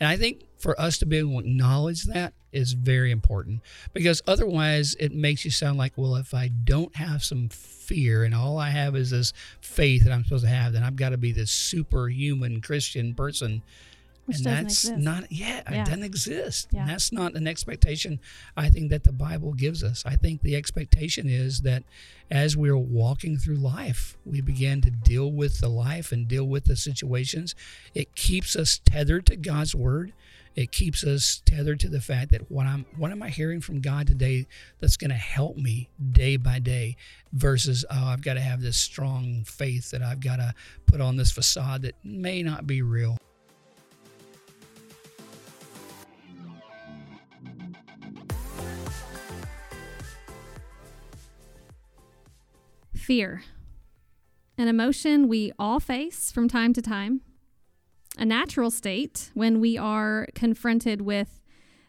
And I think for us to be able to acknowledge that is very important because otherwise it makes you sound like, well, if I don't have some fear and all I have is this faith that I'm supposed to have, then I've got to be this superhuman Christian person. Which and that's exist. not, yeah, Yeah. it doesn't exist. Yeah. And that's not an expectation I think that the Bible gives us. I think the expectation is that as we're walking through life, we begin to deal with the life and deal with the situations. It keeps us tethered to God's word. It keeps us tethered to the fact that what I'm what am I hearing from God today that's going to help me day by day versus oh I've got to have this strong faith that I've got to put on this facade that may not be real. Fear. An emotion we all face from time to time. A natural state when we are confronted with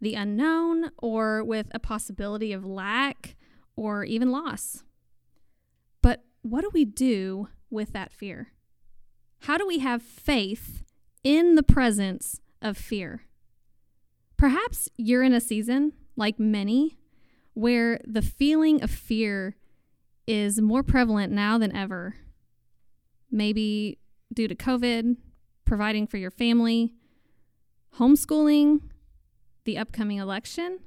the unknown or with a possibility of lack or even loss. But what do we do with that fear? How do we have faith in the presence of fear? Perhaps you're in a season, like many, where the feeling of fear is more prevalent now than ever. Maybe due to COVID, providing for your family, homeschooling, the upcoming election,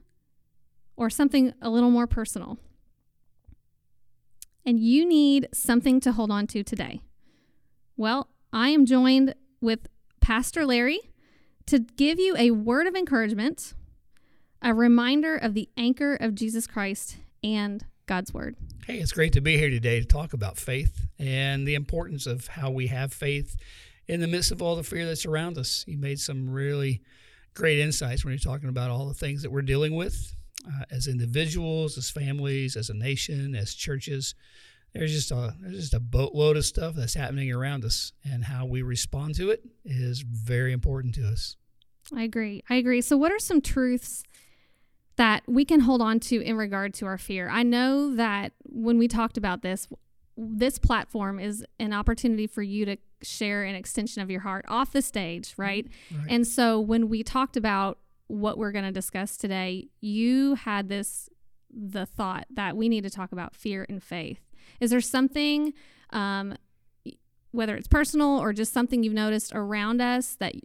or something a little more personal. And you need something to hold on to today. Well, I am joined with Pastor Larry to give you a word of encouragement, a reminder of the anchor of Jesus Christ and God's word. Hey, it's great to be here today to talk about faith and the importance of how we have faith in the midst of all the fear that's around us. You made some really great insights when you're talking about all the things that we're dealing with uh, as individuals, as families, as a nation, as churches. There's just a there's just a boatload of stuff that's happening around us, and how we respond to it is very important to us. I agree. I agree. So, what are some truths that we can hold on to in regard to our fear? I know that when we talked about this, this platform is an opportunity for you to share an extension of your heart off the stage, right? Right. And so, when we talked about what we're going to discuss today, you had this the thought that we need to talk about fear and faith. Is there something, um, whether it's personal or just something you've noticed around us that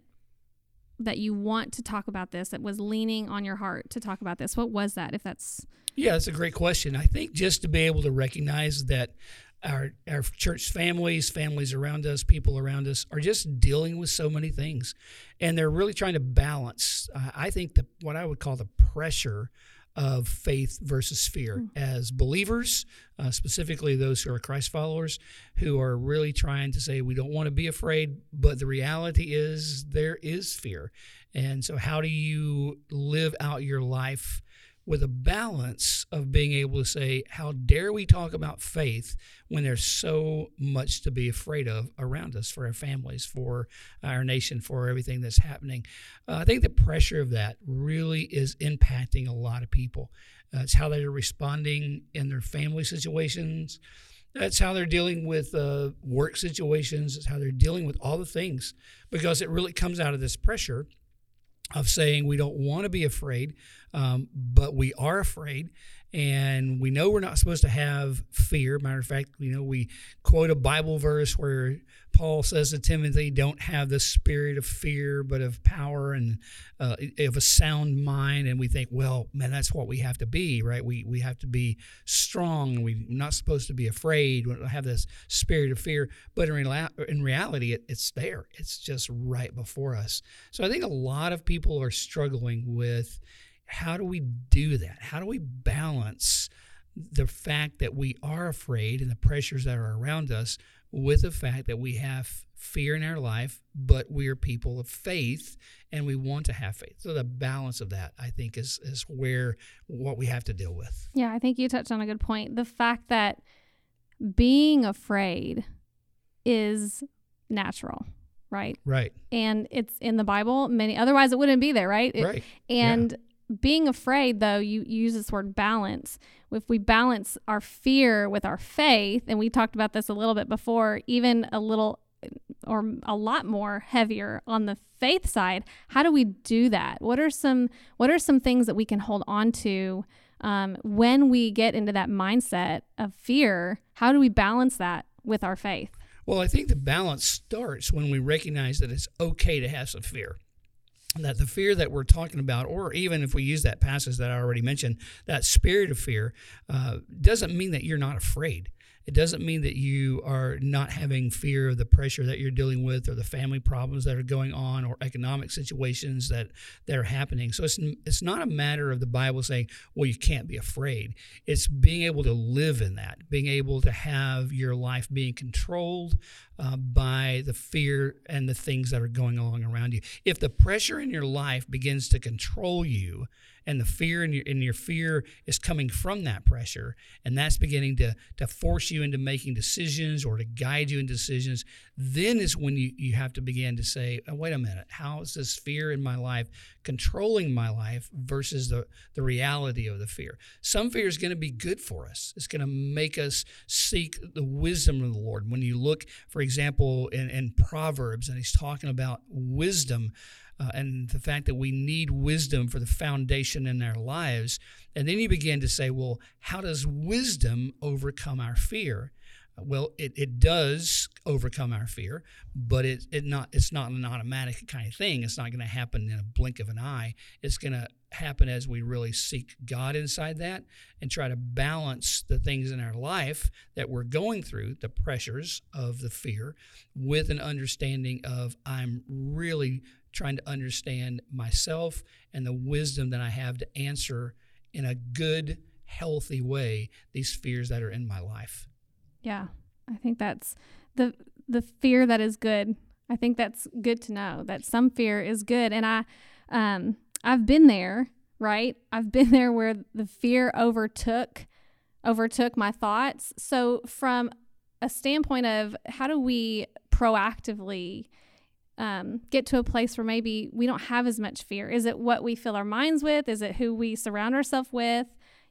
that you want to talk about this that was leaning on your heart to talk about this what was that if that's Yeah, that's a great question. I think just to be able to recognize that our our church families, families around us, people around us are just dealing with so many things, and they're really trying to balance. Uh, I think the what I would call the pressure of faith versus fear as believers, uh, specifically those who are Christ followers, who are really trying to say we don't want to be afraid, but the reality is there is fear, and so how do you live out your life? With a balance of being able to say, how dare we talk about faith when there's so much to be afraid of around us for our families, for our nation, for everything that's happening? Uh, I think the pressure of that really is impacting a lot of people. Uh, it's how they're responding in their family situations. That's how they're dealing with uh, work situations. It's how they're dealing with all the things because it really comes out of this pressure of saying we don't want to be afraid, um, but we are afraid. And we know we're not supposed to have fear. Matter of fact, you know, we quote a Bible verse where Paul says to Timothy, Don't have the spirit of fear, but of power and uh, of a sound mind. And we think, well, man, that's what we have to be, right? We, we have to be strong. We're not supposed to be afraid. We don't have this spirit of fear. But in, rela- in reality, it, it's there, it's just right before us. So I think a lot of people are struggling with how do we do that? How do we balance the fact that we are afraid and the pressures that are around us with the fact that we have fear in our life, but we're people of faith and we want to have faith. So the balance of that, I think, is is where what we have to deal with. yeah i think you touched on a good point the fact that being afraid is natural right Right. and it's in the bible many otherwise it wouldn't be there right It- right. and being afraid though you, you use this word balance if we balance our fear with our faith and we talked about this a little bit before even a little or a lot more heavier on the faith side. How do we do that? What are some what are some things that we can hold on to um, when we get into that mindset of fear? How do we balance that with our faith? Well, I think the balance starts when we recognize that it's okay to have some fear that the fear that we're talking about, or even if we use that passage that I already mentioned, that spirit of fear, uh, doesn't mean that you're not afraid. It doesn't mean that you are not having fear of the pressure that you're dealing with or the family problems that are going on or economic situations that, that are happening. So it's, it's not a matter of the Bible saying, well, you can't be afraid. It's being able to live in that, being able to have your life being controlled uh, by the fear and the things that are going along around you. If the pressure in your life begins to control you, and the fear and your, and your fear is coming from that pressure. And that's beginning to, to force you into making decisions or to guide you in decisions then is when you, you have to begin to say oh, wait a minute how is this fear in my life controlling my life versus the, the reality of the fear some fear is going to be good for us it's going to make us seek the wisdom of the lord when you look for example in, in proverbs and he's talking about wisdom uh, and the fact that we need wisdom for the foundation in our lives. And then you begin to say, well, how does wisdom overcome our fear? Well, it, it does overcome our fear, but it, it not it's not an automatic kind of thing. It's not going to happen in a blink of an eye. It's going to happen as we really seek God inside that and try to balance the things in our life that we're going through, the pressures of the fear, with an understanding of I'm really trying to understand myself and the wisdom that I have to answer in a good, healthy way these fears that are in my life. Yeah. I think that's the the fear that is good. I think that's good to know that some fear is good and I um I've been there, right? I've been there where the fear overtook overtook my thoughts. So from a standpoint of how do we proactively um, get to a place where maybe we don't have as much fear? Is it what we fill our minds with? Is it who we surround ourselves with?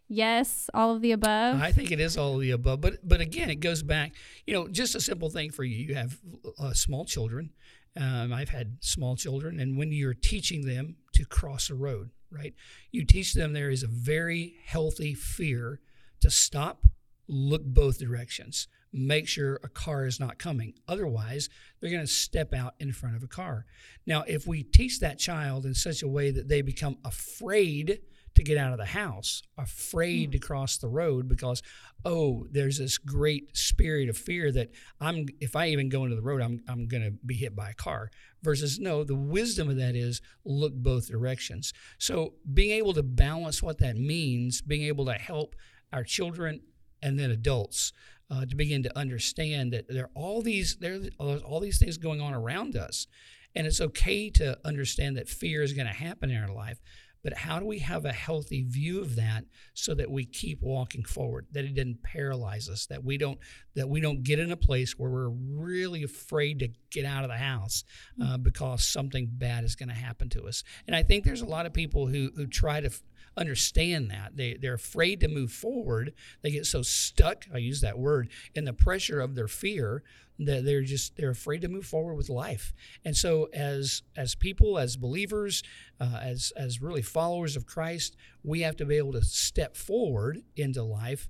Yes, all of the above. I think it is all of the above, but but again, it goes back. You know, just a simple thing for you. You have uh, small children. Um, I've had small children, and when you're teaching them to cross a road, right, you teach them there is a very healthy fear to stop, look both directions make sure a car is not coming. Otherwise, they're going to step out in front of a car. Now, if we teach that child in such a way that they become afraid to get out of the house, afraid to cross the road because oh, there's this great spirit of fear that I'm if I even go into the road, I'm I'm going to be hit by a car. Versus no, the wisdom of that is look both directions. So being able to balance what that means, being able to help our children and then adults uh, to begin to understand that there are all these there are all these things going on around us, and it's okay to understand that fear is going to happen in our life. But how do we have a healthy view of that so that we keep walking forward? That it doesn't paralyze us. That we don't that we don't get in a place where we're really afraid to get out of the house uh, because something bad is going to happen to us. And I think there's a lot of people who who try to understand that. They, they're afraid to move forward. They get so stuck, I use that word, in the pressure of their fear that they're just they're afraid to move forward with life. And so as as people, as believers, uh, as as really followers of Christ, we have to be able to step forward into life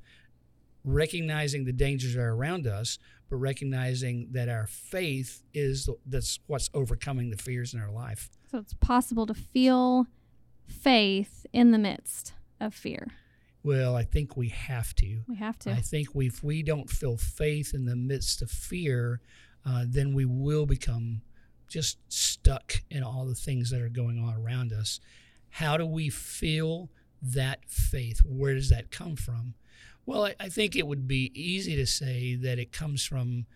recognizing the dangers that are around us, but recognizing that our faith is that's what's overcoming the fears in our life. So it's possible to feel faith in the midst of fear? Well, I think we have to. We have to. I think we, if we don't feel faith in the midst of fear, uh, then we will become just stuck in all the things that are going on around us. How do we feel that faith? Where does that come from? Well, I, I think it would be easy to say that it comes from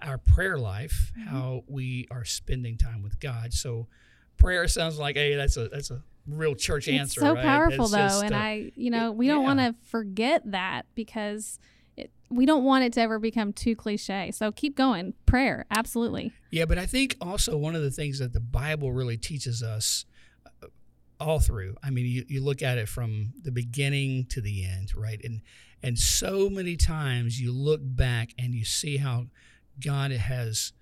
our prayer life, mm-hmm. how we are spending time with God. So, prayer sounds like, hey, that's a that's a real church it's answer. so right? powerful it's though, just, and uh, I, you know, we don't yeah. want to forget that because it, we don't want it to ever become too cliche. So keep going. Prayer, absolutely. Yeah, but I think also one of the things that the Bible really teaches us uh, all through. I mean, you, you look at it from the beginning to the end, right? And and so many times you look back and you see how God has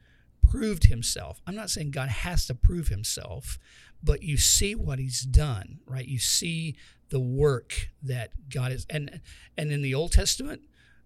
proved himself. I'm not saying God has to prove himself, but you see what he's done, right? You see the work that God is and and in the Old Testament,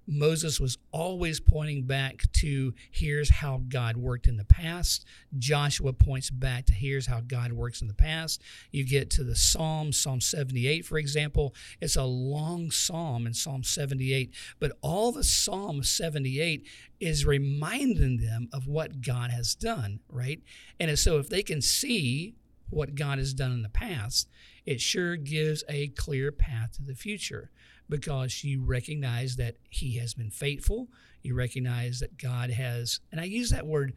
Moses was always pointing back to here's how God worked in the past. Joshua points back to here's how God works in the past. You get to the Psalm, Psalm 78, for example. It's a long psalm in Psalm 78, but all the Psalm 78 is reminding them of what God has done, right? And so if they can see what God has done in the past, it sure gives a clear path to the future because you recognize that He has been faithful. You recognize that God has, and I use that word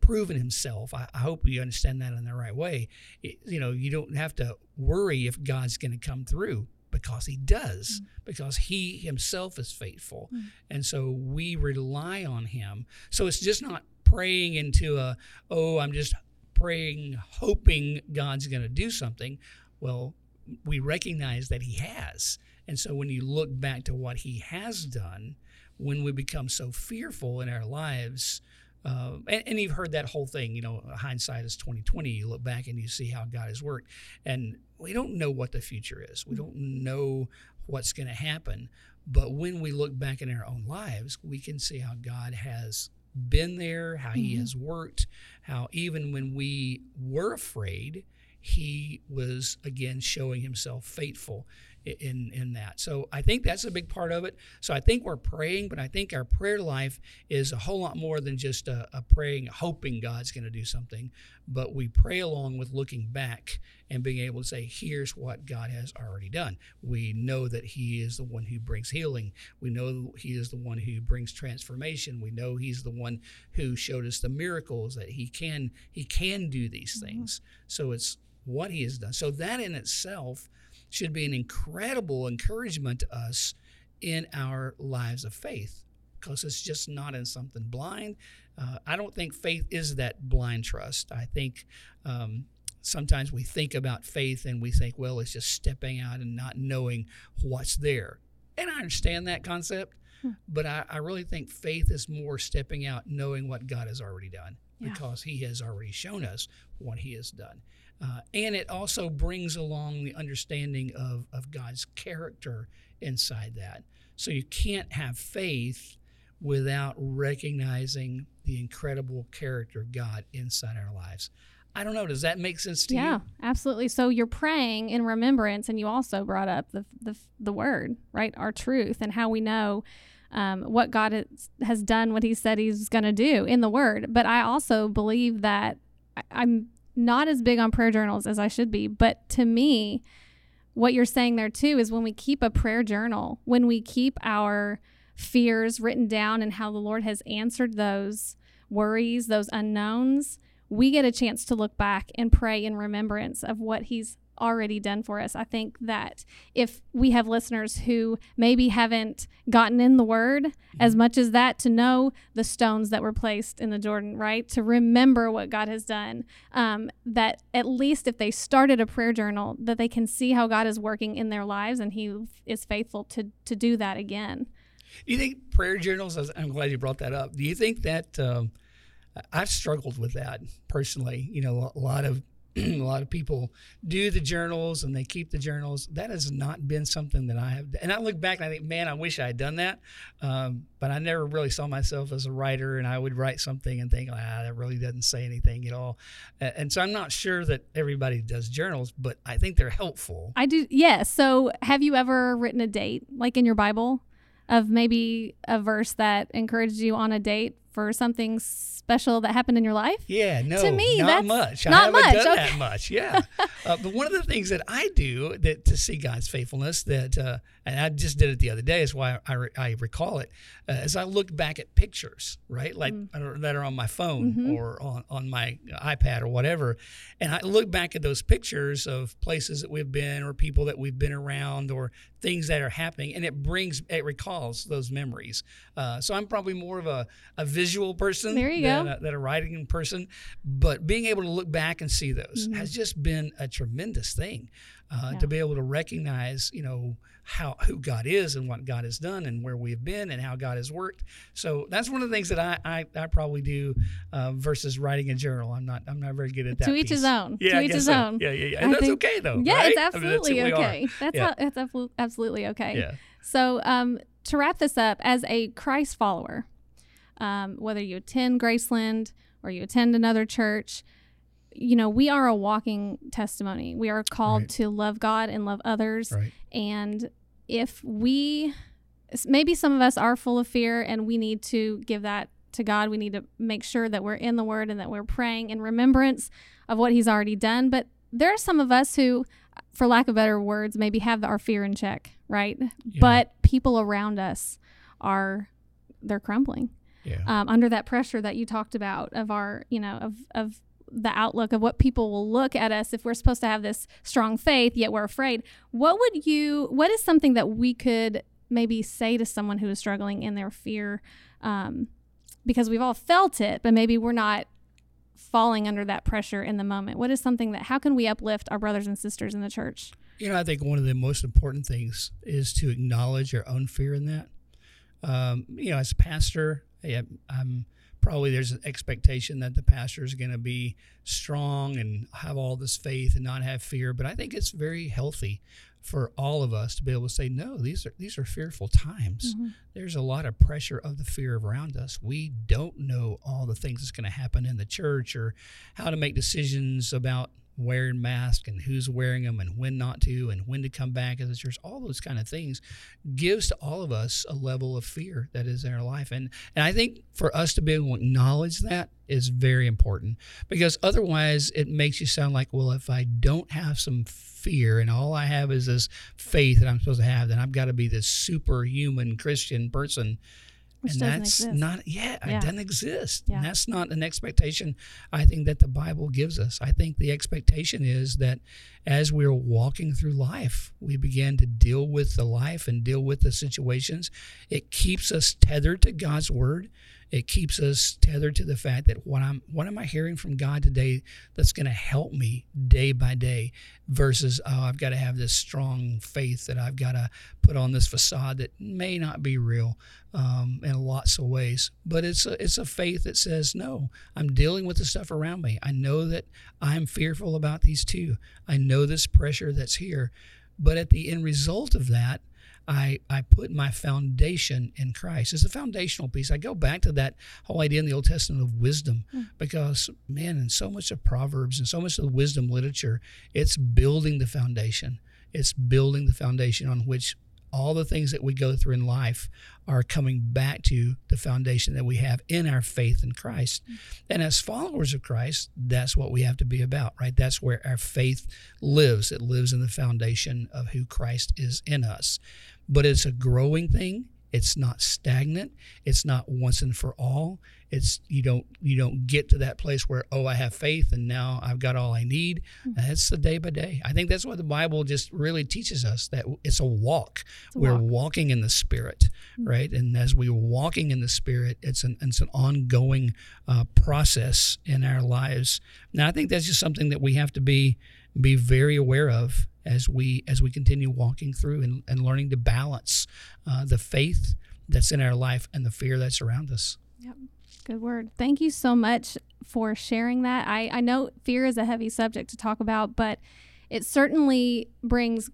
proven himself. I, I, hope you understand that in the right way. It, you know, you don't have to worry if God's going to come through because he does, mm. because he himself is faithful. Mm. And so we rely on him. So it's just not praying into a, oh, I'm just praying, hoping God's going to do something. Well, we recognize that he has. And so when you look back to what he has done, when we become so fearful in our lives, uh, and, and, you've heard that whole thing, you know, hindsight is 2020. You look back and you see how God has worked. And we don't know what the future is. We don't know what's going to happen. But when we look back in our own lives, we can see how God has been there, how mm-hmm. he has worked, how even when we were afraid, he was again showing himself faithful in in that. So I think that's a big part of it. So I think we're praying, but I think our prayer life is a whole lot more than just a, a praying, hoping God's going to do something. But we pray along with looking back and being able to say, "Here's what God has already done." We know that He is the one who brings healing. We know He is the one who brings transformation. We know He's the one who showed us the miracles that He can He can do these mm-hmm. things. So it's what He has done. So that in itself should be an incredible encouragement to us in our lives of faith because it's just not in something blind. Uh, I don't think faith is that blind trust. I think um, sometimes we think about faith and we think, well, it's just stepping out and not knowing what's there. And I understand that concept, hmm. but I, I, really think faith is more stepping out knowing what God has already done yeah. because He has already shown us what He has done. Uh, and it also brings along the understanding of, of God's character inside that. So you can't have faith without recognizing the incredible character of God inside our lives. I don't know. Does that make sense to yeah, you? Yeah, absolutely. So you're praying in remembrance, and you also brought up the the, the word, right? Our truth, and how we know um, what God has, done, what He said He's going to do in the Word. But I also believe that I'm not as big on prayer journals as I should be. But to me, what you're saying there too is when we keep a prayer journal, when we keep our fears written down and how the Lord has answered those worries, those unknowns, we get a chance to look back and pray in remembrance of what He's already done for us. I think that if we have listeners who maybe haven't gotten in the word mm-hmm. as much as that to know the stones that were placed in the Jordan, right? To remember what God has done, um, that at least if they started a prayer journal, that they can see how God is working in their lives and He is faithful to, to do that again. Do you think prayer journals, I'm glad you brought that up. Do you think that um, I've struggled with that personally? You know, a lot of a lot of people do the journals and they keep the journals. That has not been something that I have. And I look back and I think, man, I wish I had done that. Um, but I never really saw myself as a writer, and I would write something and think, ah, that really doesn't say anything at all. And so I'm not sure that everybody does journals, but I think they're helpful. I do, yes. Yeah. So have you ever written a date, like in your Bible, of maybe a verse that encouraged you on a date for something special that happened in your life? Yeah, no, to me, not that's much. Not I haven't much. done okay. that much. Yeah, uh, but one of the things that I do that to see God's faithfulness that, uh, and I just did it the other day, is why I, I recall it, as I look back at pictures, right, like mm. that are on my phone mm-hmm. or on on my iPad or whatever, and I look back at those pictures of places that we've been or people that we've been around or things that are happening, and it brings it recalls those memories. Uh, so I'm probably more of a a visual person than. A, than a writing person. But being able to look back and see those Mhm. has just been a tremendous thing. Uh, Yeah. To be able to recognize, you know, how who God is and what God has done and where we've been and how God has worked. So that's one of the things that I I, I probably do uh, versus writing a journal. I'm not I'm not very good at that. To each piece. his own. Yeah, to I each his so. own. Yeah, yeah, yeah. I that's think- okay though. Yeah, right? it's I mean, that's absolutely okay. That's Yeah. how, abso- absolutely okay. Yeah. So, um, to wrap this up, as a Christ follower, um, whether you attend Graceland or you attend another church, you know, we are a walking testimony. We are called Right. to love God and love others. Right. And if we, maybe some of us are full of fear and we need to give that to God, we need to make sure that we're in the Word and that we're praying in remembrance of what He's already done. But there are some of us who, for lack of better words, maybe have our fear in check, right? Yeah. But people around us are, they're crumbling yeah. um, under that pressure that you talked about of our, you know, of, of the outlook of what people will look at us if we're supposed to have this strong faith, yet we're afraid. What would you, what is something that we could maybe say to someone who is struggling in their fear? Um, because we've all felt it, but maybe we're not falling under that pressure in the moment. What is something that, how can we uplift our brothers and sisters in the church? You know, I think one of the most important things is to acknowledge your own fear in that. Um, you know, as a pastor, I, I'm probably there's an expectation that the pastor is going to be strong and have all this faith and not have fear. But I think it's very healthy for all of us to be able to say, no, these are these are fearful times. Mm-hmm. There's a lot of pressure of the fear around us. We don't know all the things that's going to happen in the church or how to make decisions about wearing masks and who's wearing them and when not to and when to come back as a church all those kind of things gives to all of us a level of fear that is in our life. And and i think for us to be able to acknowledge that is very important because otherwise it makes you sound like well if i don't have some fear and all i have is this faith that i'm supposed to have then i've got to be this superhuman christian person Which and that's exist. not yeah, Yeah. it doesn't exist Yeah. and that's not an expectation i think that the bible gives us i think the expectation is that as we're walking through life we begin to deal with the life and deal with the situations it keeps us tethered to god's word it keeps us tethered to the fact that what I'm what am I hearing from God today that's going to help me day by day versus oh I've got to have this strong faith that I've got to put on this facade that may not be real um, in lots of ways. But it's a, it's a faith that says no I'm dealing with the stuff around me. I know that I'm fearful about these too I know this pressure that's here. But at the end result of that I, I put my foundation in Christ. It's a foundational piece. I go back to that whole idea in the Old Testament of wisdom hmm. because, man, in so much of Proverbs and so much of the wisdom literature, it's building the foundation. It's building the foundation on which all the things that we go through in life are coming back to the foundation that we have in our faith in Christ. Mm-hmm. And as followers of Christ, that's what we have to be about, right? That's where our faith lives. It lives in the foundation of who Christ is in us. But it's a growing thing. It's not stagnant. It's not once and for all. It's you don't you don't get to that place where oh I have faith and now I've got all I need. That's the day by day. I think that's what the Bible just really teaches us that it's a walk. a We're walk. walking in the Spirit, right? And as we're walking in the Spirit, it's an it's an ongoing uh, process in our lives. Now I think that's just something that we have to be be very aware of as we as we continue walking through and, and learning to balance uh, the faith that's in our life and the fear that's around us. Yep. Good word. Thank you so much for sharing that. I, I know fear is a heavy subject to talk about, but it certainly brings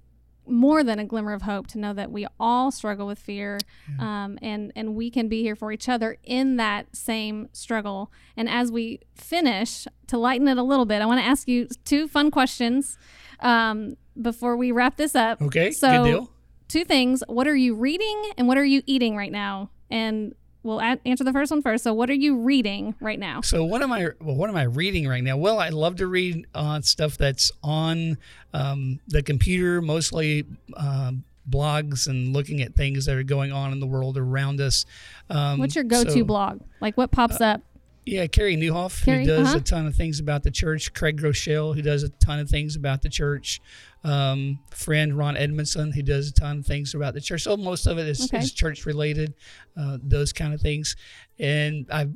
more than a glimmer of hope to know that we all struggle with fear um, and, and we can be here for each other in that same struggle. And as we finish, to lighten it a little bit, I want to ask you two fun questions um, before we wrap this up. Okay, So, good deal. two things. What are you reading and what are you eating right now? And we'll a- answer the first one first. So, what are you reading right now? So what am I? Well, what am I reading right now? Well, I love to read uh, stuff that's on um, the computer, mostly um, blogs and looking at things that are going on in the world around us. Um, What's your go-to so- blog? Like, what pops up? Yeah, Carey Nieuwhof, Carey, who does uh-huh. a ton of things about the church. Craig Groeschel, who does a ton of things about the church. Um, friend Ron Edmondson, who does a ton of things about the church. So most of it is, Okay. is church related, uh, those kind of things. And I've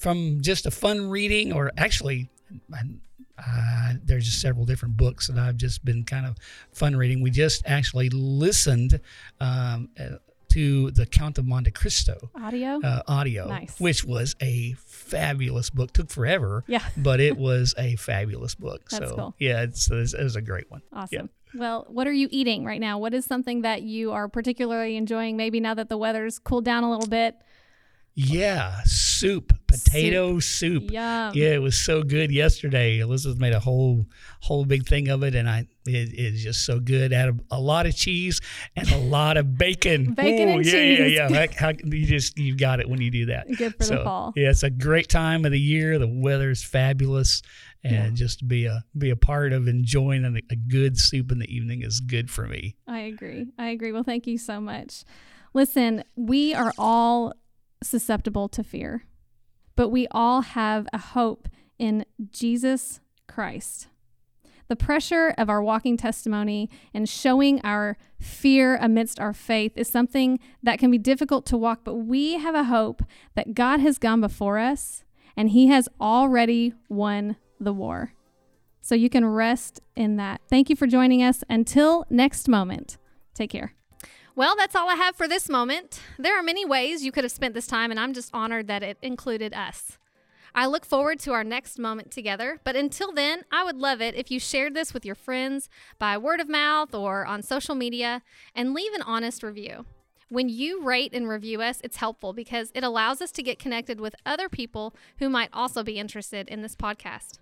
from just a fun reading, or actually, uh, there's just several different books that I've just been kind of fun reading. We just actually listened um, to the Count of Monte Cristo Audio? uh, audio, Nice. which was a fabulous book. Took forever, yeah. but it was a fabulous book. That's so cool. yeah, it's, it's, it was a great one. Awesome. Well, what are you eating right now? What is something that you are particularly enjoying maybe now that the weather's cooled down a little bit? Yeah, soup, potato soup. Yum. Yeah, it was so good yesterday. Elizabeth made a whole whole big thing of it, and I it is just so good. Add a, a lot of cheese and a lot of bacon. Bacon and yeah, cheese. Yeah, yeah, how, you just you got it when you do that. Good for so, the fall. Yeah, it's a great time of the year. The weather's fabulous, and Yeah. just to be a be a part of enjoying a, a good soup in the evening is good for me. I agree. I agree. Well, thank you so much. Listen, we are all susceptible to fear, but we all have a hope in Jesus Christ. The pressure of our walking testimony and showing our fear amidst our faith is something that can be difficult to walk, but we have a hope that God has gone before us and He has already won the war. So you can rest in that. Thank you for joining us. Until next moment, take care. Well, that's all I have for this moment. There are many ways you could have spent this time, and I'm just honored that it included us. I look forward to our next moment together, but until then, I would love it if you shared this with your friends by word of mouth or on social media and leave an honest review. When you rate and review us, it's helpful because it allows us to get connected with other people who might also be interested in this podcast.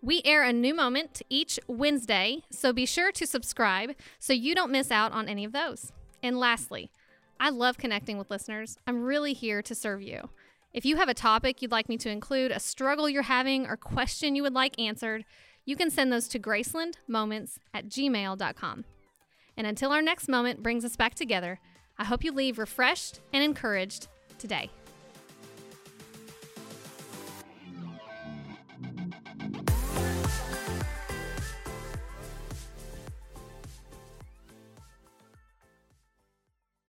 We air a new moment each Wednesday, so be sure to subscribe so you don't miss out on any of those. And lastly, I love connecting with listeners. I'm really here to serve you. If you have a topic you'd like me to include, a struggle you're having, or question you would like answered, you can send those to gracelandmoments at gmail.com. And until our next moment brings us back together, I hope you leave refreshed and encouraged today.